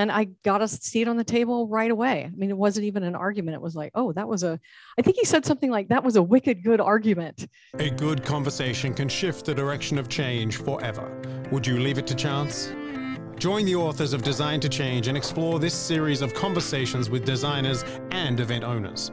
and I got a seat on the table right away. I mean, it wasn't even an argument. It was like, oh, that was a, I think he said something like, that was a wicked good argument. A good conversation can shift the direction of change forever. Would you leave it to chance? Join the authors of Design to Change and explore this series of conversations with designers and event owners.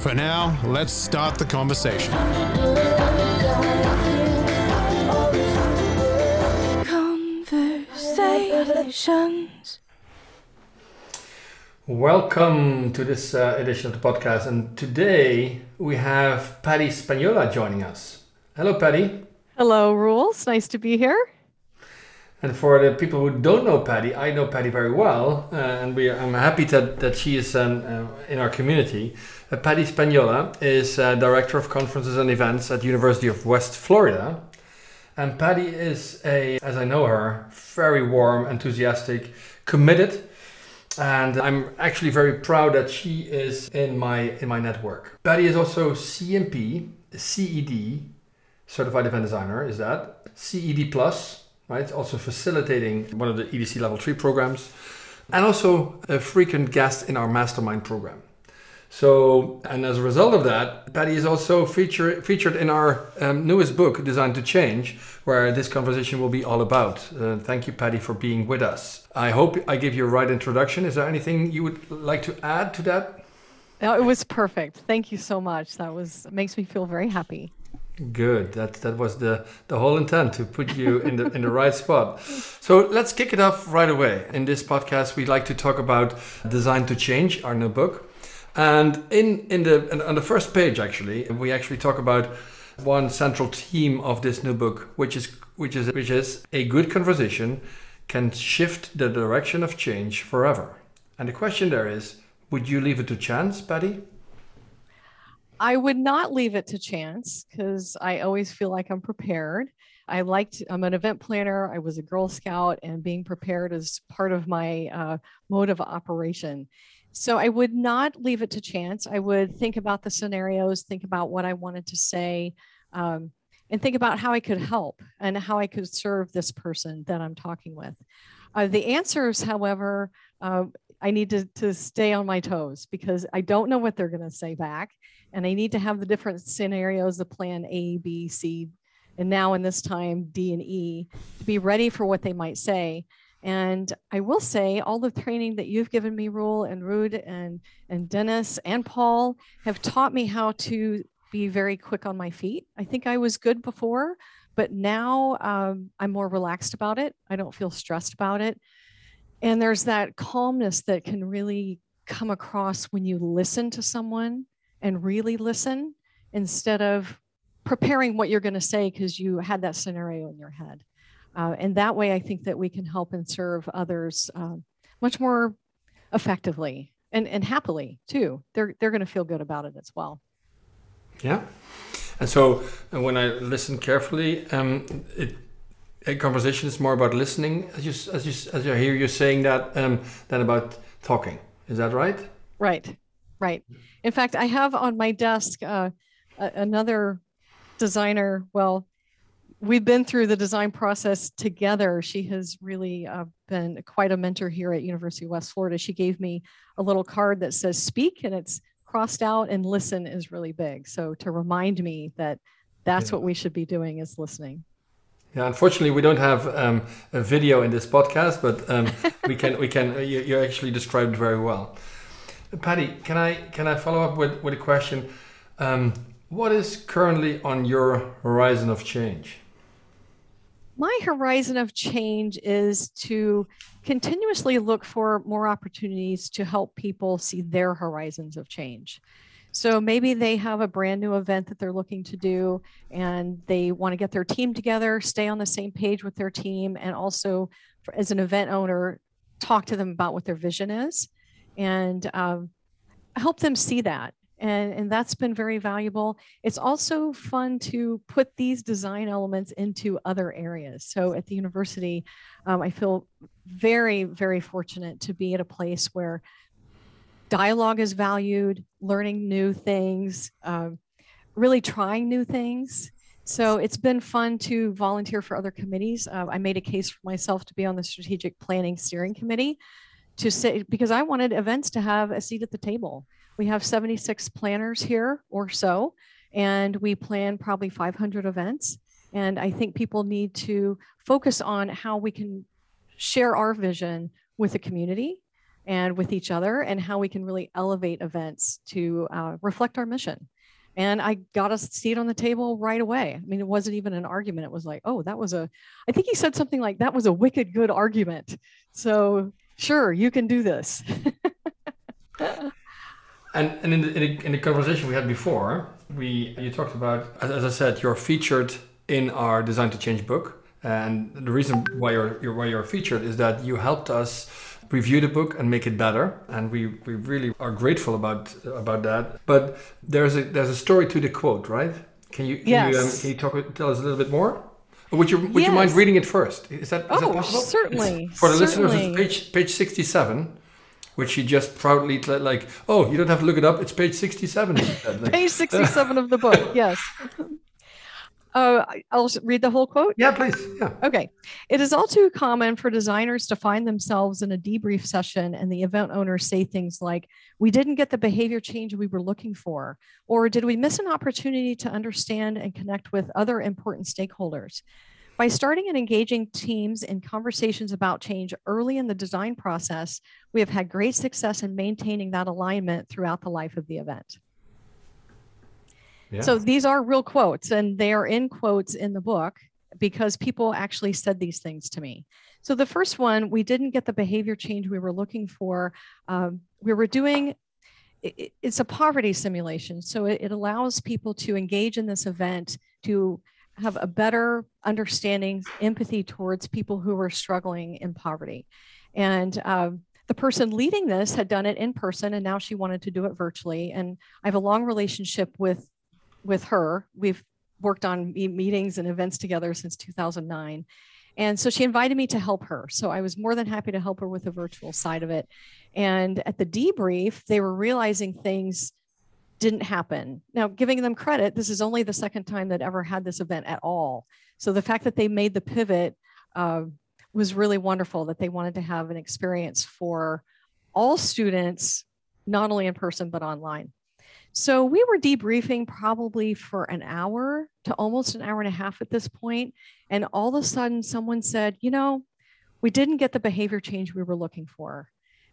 For now, let's start the conversation. Conversations. Welcome to this uh, edition of the podcast, and today we have Patti Spaniola joining us. Hello, Patti. Hello, Rules. Nice to be here. And for the people who don't know Patti, I know Patti very well, uh, and we, I'm happy that, that she is um, uh, in our community. Uh, Patti Spaniola is uh, Director of Conferences and Events at University of West Florida. And Patti is a, as I know her, very warm, enthusiastic, committed, and I'm actually very proud that she is in my in my network. Patti is also CMP, CED, Certified Event Designer, is that CED Plus right? Also facilitating one of the EDC level three programs, and also a frequent guest in our mastermind program. So, and as a result of that, Patti is also feature, featured in our um, newest book, Design to Change, where this conversation will be all about. Uh, thank you, Patti, for being with us. I hope I gave you a right introduction. Is there anything you would like to add to that? No, it was perfect. Thank you so much. That was makes me feel very happy. Good. That that was the the whole intent to put you in the in the right spot. So let's kick it off right away. In this podcast, we like to talk about design to change, our new book, and in in the on the first page actually, we actually talk about one central theme of this new book, which is which is which is a good conversation can shift the direction of change forever. And the question there is, would you leave it to chance, Patti? I would not leave it to chance because I always feel like I'm prepared. I liked, I'm an event planner. I was a Girl Scout, and being prepared is part of my uh, mode of operation. So I would not leave it to chance. I would think about the scenarios, think about what I wanted to say, um, and think about how I could help and how I could serve this person that I'm talking with. Uh, the answers, however, uh, I need to, to stay on my toes because I don't know what they're going to say back and I need to have the different scenarios, the plan A, B, C, and now in this time D and E to be ready for what they might say. And I will say all the training that you've given me, Roel and Ruud and, and Dennis and Paul have taught me how to be very quick on my feet. I think I was good before, but now um, I'm more relaxed about it. I don't feel stressed about it. And there's that calmness that can really come across when you listen to someone and really listen instead of preparing what you're going to say because you had that scenario in your head. Uh, and that way, I think that we can help and serve others uh, much more effectively and, and happily too. They're, they're going to feel good about it as well. Yeah. And so uh, when I listen carefully, um, it, a conversation is more about listening, as you, as you, as I hear you saying that, um, than about talking. Is that right? Right. Right. In fact, I have on my desk uh, another designer. Well, we've been through the design process together. She has really uh, been quite a mentor here at University of West Florida. She gave me a little card that says "Speak" and it's crossed out, and "Listen" is really big. So to remind me that that's yeah. what we should be doing is listening. Yeah, unfortunately, we don't have um, a video in this podcast, but um, we can. We can. You, you actually described very well. Patti, can I can I follow up with, with a question? Um, what is currently on your horizon of change? My horizon of change is to continuously look for more opportunities to help people see their horizons of change. So maybe they have a brand new event that they're looking to do and they want to get their team together, stay on the same page with their team, and also, as an event owner, talk to them about what their vision is and um, help them see that. And, and that's been very valuable. It's also fun to put these design elements into other areas. So at the university, um, I feel very, very fortunate to be at a place where dialogue is valued, learning new things, uh, really trying new things. So it's been fun to volunteer for other committees. Uh, I made a case for myself to be on the strategic planning steering committee to say because I wanted events to have a seat at the table. We have 76 planners here or so, and we plan probably 500 events. And I think people need to focus on how we can share our vision with the community and with each other and how we can really elevate events to uh, reflect our mission. And I got a seat on the table right away. I mean, it wasn't even an argument. It was like, oh, that was a, I think he said something like, that was a wicked good argument. So, sure, you can do this. and and in the, in the, in the conversation we had before, we you talked about, as I said, you're featured in our Design to Change book. And the reason why you're, you're why you're featured is that you helped us review the book and make it better and we, we really are grateful about about that but there's a there's a story to the quote right can you can, yes. you, um, can you talk tell us a little bit more or would you would yes. you mind reading it first is that, is oh, that possible certainly for the certainly. listeners it's page page 67 which she just proudly like oh you don't have to look it up it's page 67 like, page 67 of the book yes uh, I'll read the whole quote. Yeah, please. Yeah. Okay. It is all too common for designers to find themselves in a debrief session and the event owners say things like, We didn't get the behavior change we were looking for, or did we miss an opportunity to understand and connect with other important stakeholders? By starting and engaging teams in conversations about change early in the design process, we have had great success in maintaining that alignment throughout the life of the event. So these are real quotes, and they are in quotes in the book because people actually said these things to me. So the first one, we didn't get the behavior change we were looking for. Um, we were doing it's a poverty simulation. So it, it, allows people to engage in this event to have a better understanding, empathy towards people who are struggling in poverty. And uh, the person leading this had done it in person and now she wanted to do it virtually. And I have a long relationship with with her. We've worked on meetings and events together since 2009. And so she invited me to help her. So I was more than happy to help her with the virtual side of it. And at the debrief, they were realizing things didn't happen. Now, giving them credit, this is only the second time that ever had this event at all. So the fact that they made the pivot uh, was really wonderful that they wanted to have an experience for all students, not only in person, but online. So we were debriefing probably for an hour to almost an hour and a half at this point, And all of a sudden, someone said, You know, we didn't get the behavior change we were looking for.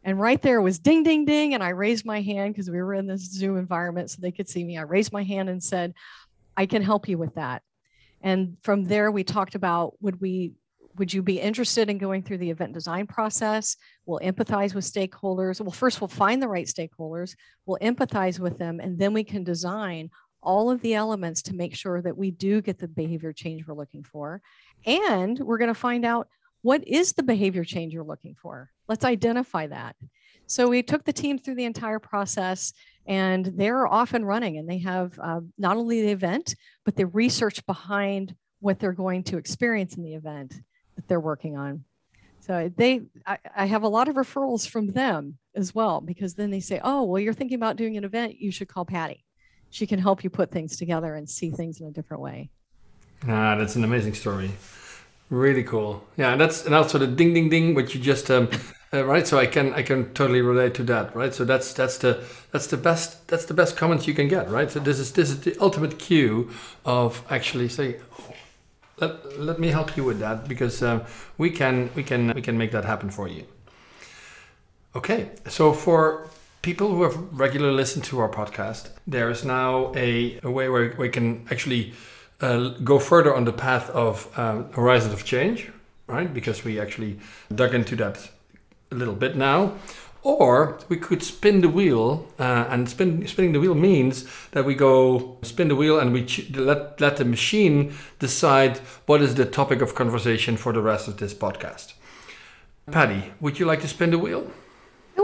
And right there was ding, ding, ding. And I raised my hand because we were in this Zoom environment so they could see me. I raised my hand and said, I can help you with that. And from there, we talked about would we would you be interested in going through the event design process? We'll empathize with stakeholders. Well, first, we'll find the right stakeholders, we'll empathize with them, and then we can design all of the elements to make sure that we do get the behavior change we're looking for. And we're going to find out what is the behavior change you're looking for. Let's identify that. So we took the team through the entire process and they're off and running and they have uh, not only the event, but the research behind what they're going to experience in the event that they're working on. So they, I, I, have a lot of referrals from them as well, because then they say, oh, well, you're thinking about doing an event, you should call Patti. She can help you put things together and see things in a different way. Ah, that's an amazing story. Really cool. Yeah, and that's and also the ding ding ding, which you just um, uh, right. So I can I can totally relate to that, right? So that's that's the that's the best that's the best comments you can get, right? So this is this is the ultimate cue of actually say, oh, let, let me help you with that because uh, we can we can we can make that happen for you. Okay, so for people who have regularly listened to our podcast, there is now a, a way where we can actually uh, go further on the path of um, horizons of change, right? Because we actually dug into that a little bit now. Or we could spin the wheel, uh, and spin, spinning the wheel means that we go spin the wheel and we let, let the machine decide what is the topic of conversation for the rest of this podcast. Patti, would you like to spin the wheel?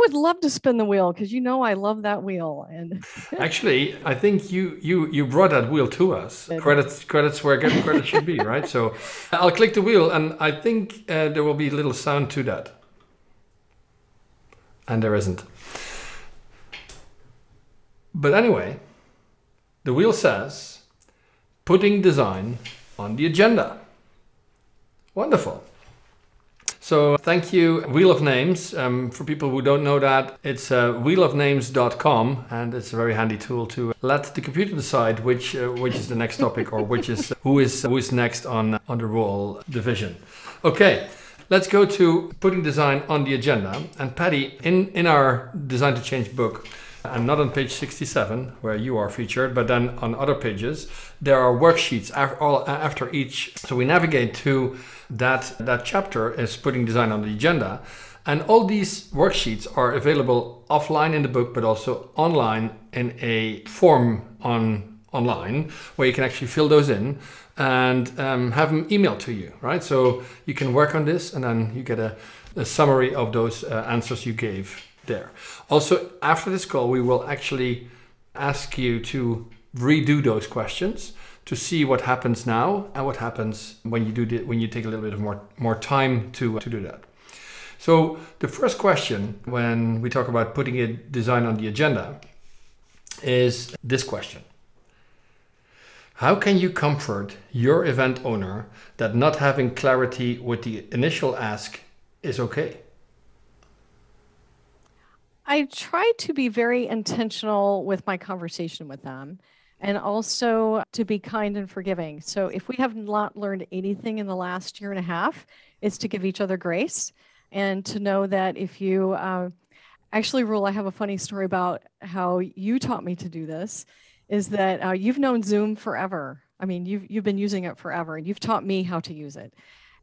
I would love to spin the wheel because you know I love that wheel. And actually, I think you you you brought that wheel to us. Credits credits where credit should be, right? So I'll click the wheel, and I think uh, there will be a little sound to that, and there isn't. But anyway, the wheel says putting design on the agenda. Wonderful. So thank you, Wheel of Names. Um, for people who don't know that, it's uh, wheelofnames.com, and it's a very handy tool to let the computer decide which uh, which is the next topic or which is who is who is next on on the role division. Okay. Let's go to putting design on the agenda. And Patti, in, in our Design to Change book, and not on page 67 where you are featured, but then on other pages, there are worksheets after each. So we navigate to that, that chapter is putting design on the agenda. And all these worksheets are available offline in the book, but also online in a form on online where you can actually fill those in and um, have them emailed to you, right? So you can work on this and then you get a, a summary of those uh, answers you gave there. Also, after this call, we will actually ask you to redo those questions to see what happens now and what happens when you do the, when you take a little bit of more more time to to do that. So the first question when we talk about putting a design on the agenda is this question. How can you comfort your event owner that not having clarity with the initial ask is okay? I try to be very intentional with my conversation with them and also to be kind and forgiving. So if we have not learned anything in the last year and a half, it's to give each other grace and to know that if you uh, actually Roel, I have a funny story about how you taught me to do this. Is that uh, you've known Zoom forever? I mean, you've you've been using it forever, and you've taught me how to use it.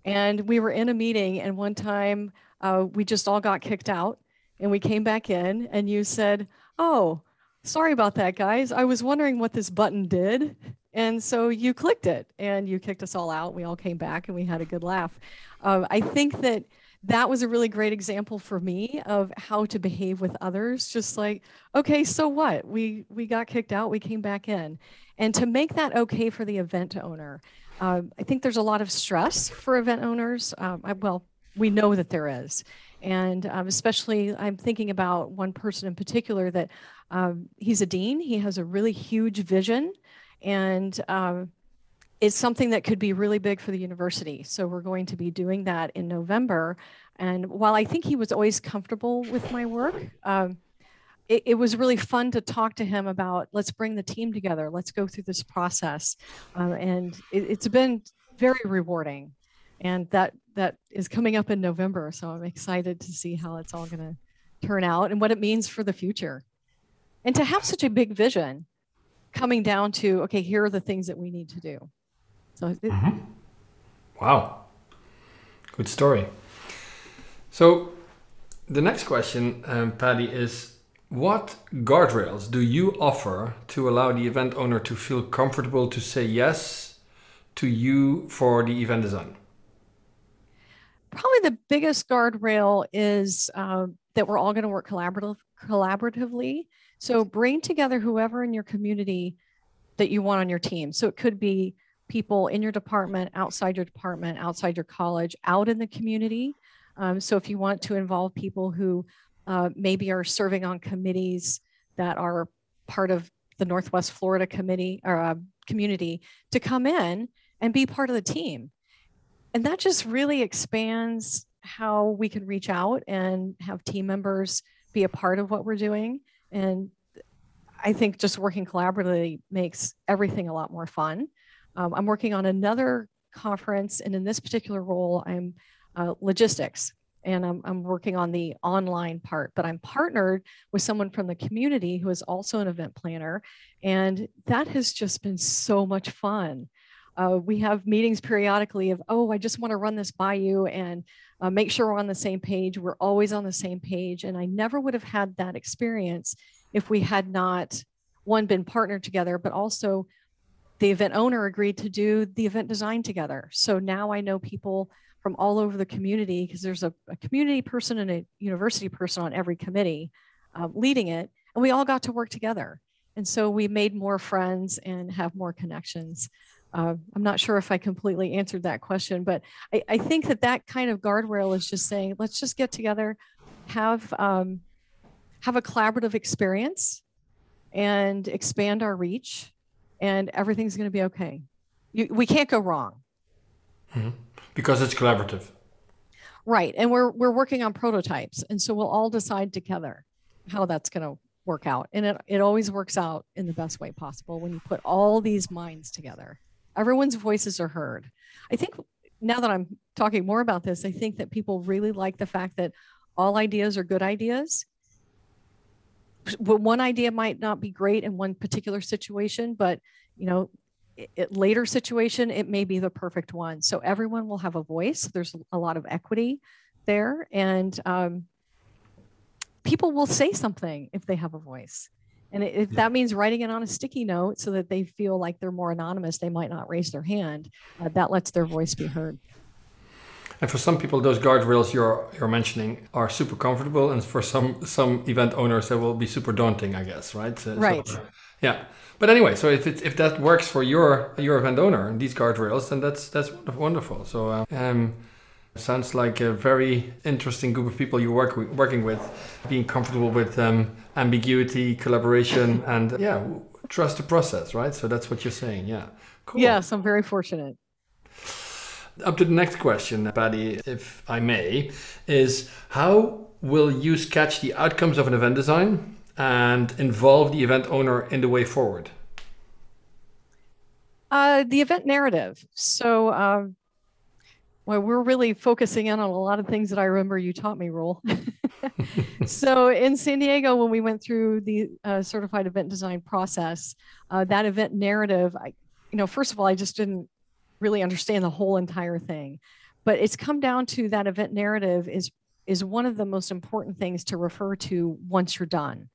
And we were in a meeting, and one time uh, we just all got kicked out and we came back in and you said, Oh, sorry about that, guys. I was wondering what this button did. And so you clicked it and you kicked us all out. We all came back and we had a good laugh. Uh, I think that that was a really great example for me of how to behave with others just like okay so what we we got kicked out we came back in and to make that okay for the event owner uh, i think there's a lot of stress for event owners um, I, well we know that there is and um, especially, I'm thinking about one person in particular that um, he's a dean. He has a really huge vision, and um, it's something that could be really big for the university. So we're going to be doing that in November. And while I think he was always comfortable with my work, um, it, it, was really fun to talk to him about let's bring the team together, let's go through this process. Um, and it, it's been very rewarding and that that is coming up in November. So I'm excited to see how it's all going to turn out and what it means for the future. And to have such a big vision coming down to okay, here are the things that we need to do. So it, mm-hmm. wow, good story. So the next question, um, Patti, is what guardrails do you offer to allow the event owner to feel comfortable to say yes to you for the event design? Probably the biggest guardrail is uh, that we're all going to work collaborative, collaboratively. So bring together whoever in your community that you want on your team. So it could be people in your department, outside your department, outside your college, out in the community. Um, so if you want to involve people who uh, maybe are serving on committees that are part of the Northwest Florida committee or uh, community to come in and be part of the team and that just really expands how we can reach out and have team members be a part of what we're doing. And i think just working collaboratively makes everything a lot more fun. Um, i'm working on another conference and in this particular role i'm uh, logistics. And I'm, I'm working on the online part but i'm partnered with someone from the community who is also an event planner. And that has just been so much fun uh, we have meetings periodically of, oh, I just want to run this by you and uh, make sure we're on the same page. We're always on the same page. And I never would have had that experience if we had not, one, been partnered together, but also the event owner agreed to do the event design together. So now I know people from all over the community because there's a, a, community person and a university person on every committee uh, leading it. And we all got to work together. And so we made more friends and have more connections. Uh, I'm not sure if I completely answered that question, but I, I, think that that kind of guardrail is just saying, let's just get together, have um, have a collaborative experience, and expand our reach, and everything's going to be okay. You, we can't go wrong. Mm-hmm. Because it's collaborative. Right, and we're we're working on prototypes, and so we'll all decide together how that's going to work out, and it it always works out in the best way possible when you put all these minds together everyone's voices are heard. I think now that I'm talking more about this, I think that people really like the fact that all ideas are good ideas. One idea might not be great in one particular situation, but you know, it, later situation, it may be the perfect one. So everyone will have a voice. There's a lot of equity there, and um, people will say something if they have a voice. And if that means writing it on a sticky note so that they feel like they're more anonymous, they might not raise their hand. Uh, that lets their voice be heard. And for some people, those guardrails you're you're mentioning are super comfortable, and for some some event owners, they will be super daunting. I guess, right? So, right. So, yeah. But anyway, so if it, if that works for your your event owner, and these guardrails, then that's that's wonderful. So uh, um, Sounds like a very interesting group of people you're work, working with, being comfortable with um, ambiguity, collaboration, and yeah, trust the process, right? So that's what you're saying. Yeah. Cool. Yes, I'm very fortunate. Up to the next question, Patti, if I may, is how will you sketch the outcomes of an event design and involve the event owner in the way forward? Uh, the event narrative. So, um, well, we're really focusing in on a lot of things that I remember you taught me, Roel. so in San Diego, when we went through the uh, certified event design process, uh, that event narrative, I, you know, first of all, I just didn't really understand the whole entire thing, but it's come down to that event narrative is is one of the most important things to refer to once you're done.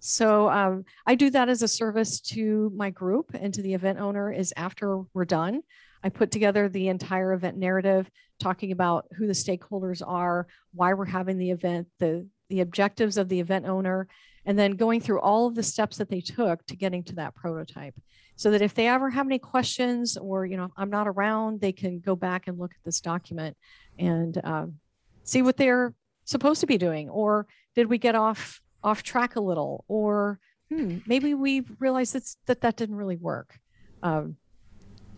So um, I do that as a service to my group and to the event owner is after we're done. I put together the entire event narrative, talking about who the stakeholders are, why we're having the event, the, the objectives of the event owner, and then going through all of the steps that they took to getting to that prototype. So that if they ever have any questions or, you know, I'm not around, they can go back and look at this document and um, see what they're supposed to be doing. Or did we get off off track a little? Or hmm, maybe we realize that that, that didn't really work. Um,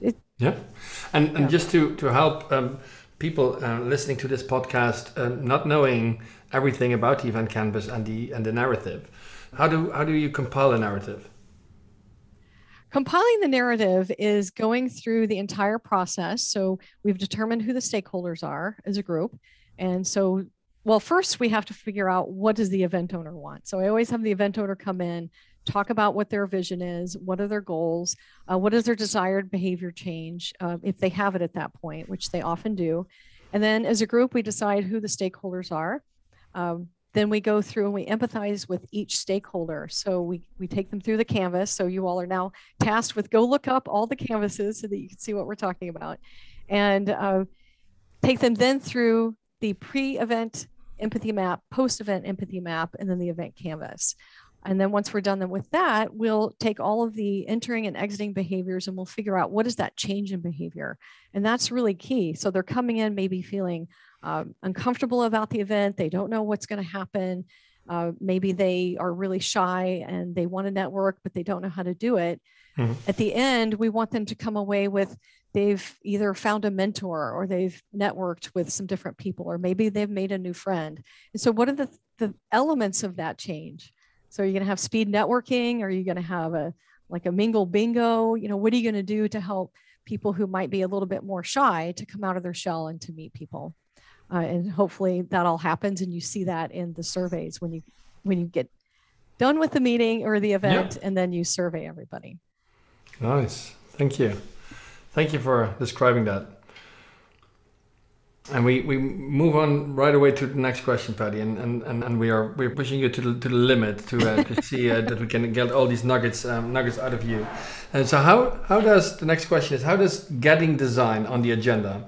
it, yeah, and and yeah. just to to help um, people uh, listening to this podcast, uh, not knowing everything about the event canvas and the and the narrative, how do how do you compile a narrative? Compiling the narrative is going through the entire process. So we've determined who the stakeholders are as a group, and so well, first we have to figure out what does the event owner want. So I always have the event owner come in, talk about what their vision is, what are their goals, uh, what is their desired behavior change, uh, if they have it at that point, which they often do. And then as a group, we decide who the stakeholders are. Um, then we go through and we empathize with each stakeholder. So we, we take them through the canvas. So you all are now tasked with go look up all the canvases so that you can see what we're talking about. And uh, take them then through the pre event empathy map, post event empathy map, and then the event canvas. And then once we're done with that, we'll take all of the entering and exiting behaviors and we'll figure out what is that change in behavior. And that's really key. So they're coming in maybe feeling um, uncomfortable about the event. They don't know what's going to happen. Uh, maybe they are really shy and they want to network, but they don't know how to do it. Mm-hmm. At the end, we want them to come away with they've either found a mentor or they've networked with some different people, or maybe they've made a new friend. And so, what are the, the elements of that change? So, are you going to have speed networking? Or are you going to have a like a mingle bingo? You know, what are you going to do to help people who might be a little bit more shy to come out of their shell and to meet people? Uh, and hopefully that all happens, and you see that in the surveys when you when you get done with the meeting or the event, and then you survey everybody. Nice, thank you, thank you for describing that. And we, we move on right away to the next question, Patti, and, and, and, and we are we're pushing you to the, to the limit to, uh, to see uh, that we can get all these nuggets um, nuggets out of you. And so how how does the next question is how does getting design on the agenda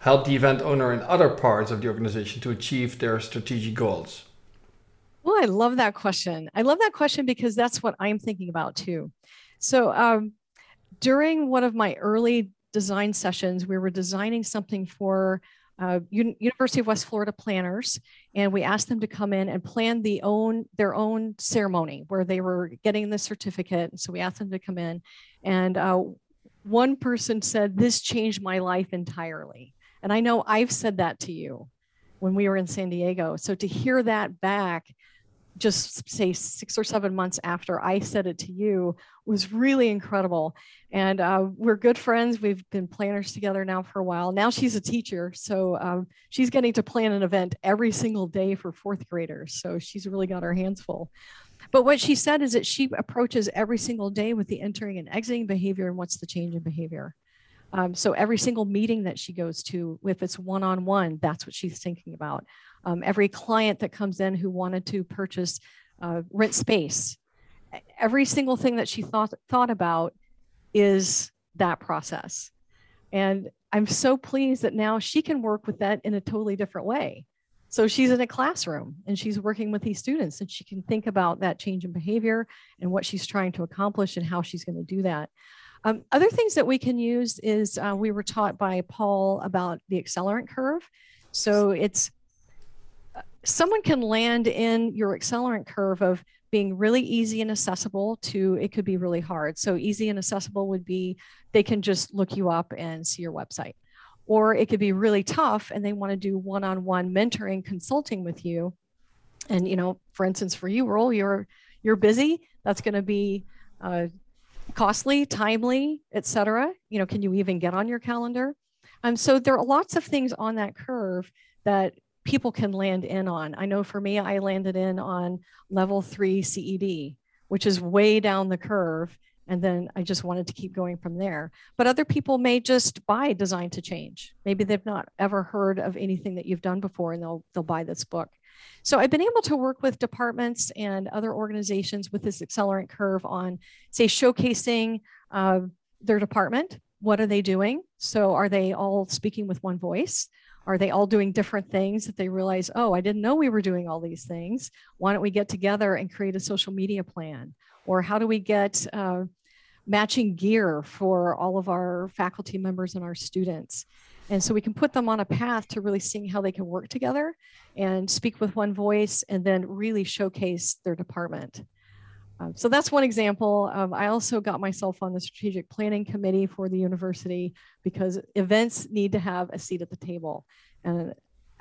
help the event owner and other parts of the organization to achieve their strategic goals? Well, I love that question. I love that question because that's what I'm thinking about too. So, um, during one of my early design sessions, we were designing something for uh, U- University of West Florida planners, and we asked them to come in and plan the own their own ceremony where they were getting the certificate. And So we asked them to come in, and uh, one person said, "This changed my life entirely." And I know I've said that to you when we were in San Diego. So to hear that back just say six or seven months after I said it to you was really incredible. And uh, we're good friends. We've been planners together now for a while. Now she's a teacher. So um, she's getting to plan an event every single day for fourth graders. So she's really got her hands full. But what she said is that she approaches every single day with the entering and exiting behavior and what's the change in behavior. Um, so every single meeting that she goes to, if it's one on one, that's what she's thinking about. Um, every client that comes in who wanted to purchase uh, rent space, every single thing that she thought thought about is that process. And I'm so pleased that now she can work with that in a totally different way. So she's in a classroom and she's working with these students and she can think about that change in behavior and what she's trying to accomplish and how she's going to do that. Um, other things that we can use is uh, we were taught by Paul about the accelerant curve. So it's someone can land in your accelerant curve of being really easy and accessible to it could be really hard. So easy and accessible would be they can just look you up and see your website. Or it could be really tough and they want to do one-on-one mentoring consulting with you. And you know, for instance, for you, Roel, you're you're busy. That's going to be uh, costly, timely, etc. You know, can you even get on your calendar? Um, so there are lots of things on that curve that people can land in on. I know for me, I landed in on level three CED, which is way down the curve. And then I just wanted to keep going from there. But other people may just buy Design to Change. Maybe they've not ever heard of anything that you've done before and they'll, they'll buy this book. So I've been able to work with departments and other organizations with this accelerant curve on, say, showcasing uh, their department. What are they doing? So are they all speaking with one voice? Are they all doing different things that they realize, oh, I didn't know we were doing all these things? Why don't we get together and create a social media plan? Or how do we get uh, matching gear for all of our faculty members and our students? And so we can put them on a path to really seeing how they can work together and speak with one voice and then really showcase their department. Um, so that's one example. Um, I also got myself on the strategic planning committee for the university because events need to have a seat at the table. And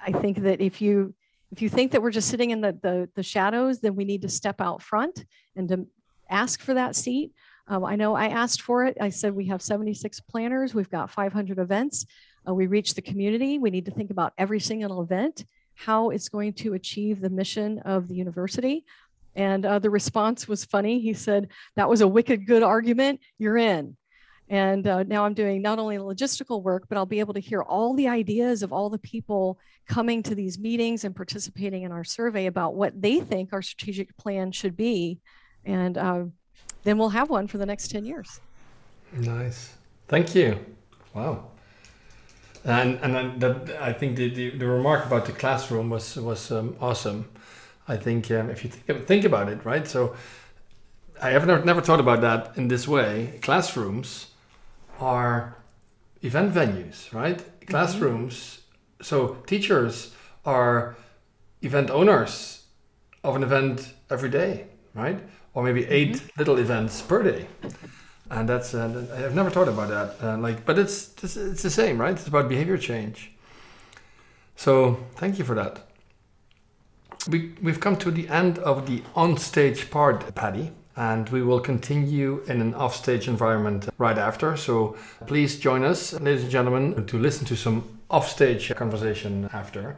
I think that if you if you think that we're just sitting in the, the, the shadows, then we need to step out front and to ask for that seat. Um, I know I asked for it. I said we have 76 planners. We've got 500 events. Uh, we reach the community. We need to think about every single event, how it's going to achieve the mission of the university. And uh, the response was funny. He said, That was a wicked good argument. You're in. And uh, now I'm doing not only logistical work, but I'll be able to hear all the ideas of all the people coming to these meetings and participating in our survey about what they think our strategic plan should be. And uh, then we'll have one for the next 10 years. Nice. Thank you. Wow. And, and then the, I think the, the, the, remark about the classroom was, was um, awesome. I think um, if you think, think about it, right? So I have never, never thought about that in this way. Classrooms are event venues, right? Mm-hmm. Classrooms. So teachers are event owners of an event every day, right? Or maybe 8 mm-hmm. little events per day. And that's uh, I've never thought about that. Uh, like, but it's it's the same, right? It's about behavior change. So thank you for that. We, we've come to the end of the on-stage part, Patti, and we will continue in an off-stage environment right after. So please join us, ladies and gentlemen, to listen to some off-stage conversation after.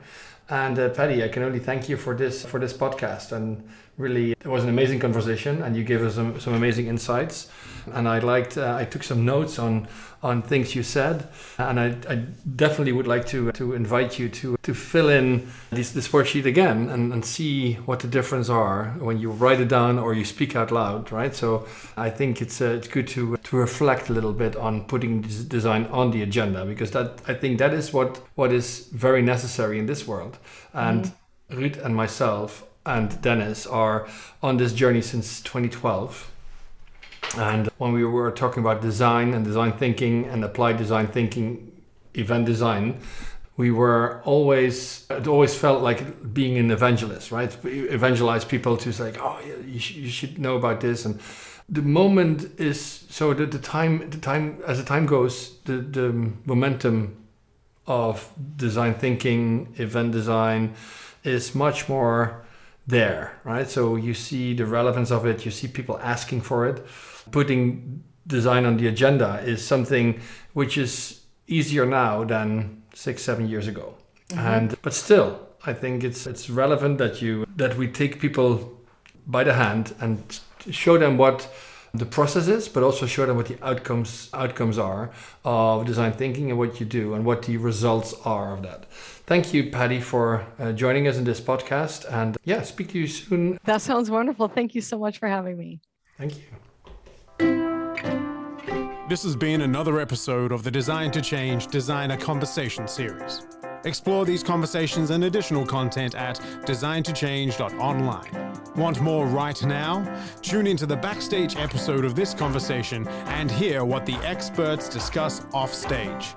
And uh, Patti, I can only thank you for this for this podcast. And really, it was an amazing conversation, and you gave us some, some amazing insights. And I liked. Uh, I took some notes on on things you said, and I, I, definitely would like to to invite you to to fill in this this worksheet again and, and see what the difference are when you write it down or you speak out loud, right? So I think it's uh, it's good to to reflect a little bit on putting design on the agenda because that I think that is what what is very necessary in this world. And. Ruud and myself and Dennis are on this journey since 2012 and when we were talking about design and design thinking and applied design thinking, event design, we were always, it always felt like being an evangelist, right? Evangelize people to say, oh, you, sh- you should know about this. And the moment is, so that the time, the time, as the time goes, the, the momentum of design thinking, event design is much more there, right? So you see the relevance of it, you see people asking for it putting design on the agenda is something which is easier now than six, seven years ago. Mm-hmm. And but still, I think it's it's relevant that you that we take people by the hand and show them what the process is, but also show them what the outcomes outcomes are of design thinking and what you do and what the results are of that. Thank you, Patti, for uh, joining us in this podcast. And yeah, speak to you soon. That sounds wonderful. Thank you so much for having me. Thank you. This has been another episode of the Design to Change Designer Conversation series. Explore these conversations and additional content at designtochange.online. Want more right now? Tune into the backstage episode of this conversation and hear what the experts discuss offstage.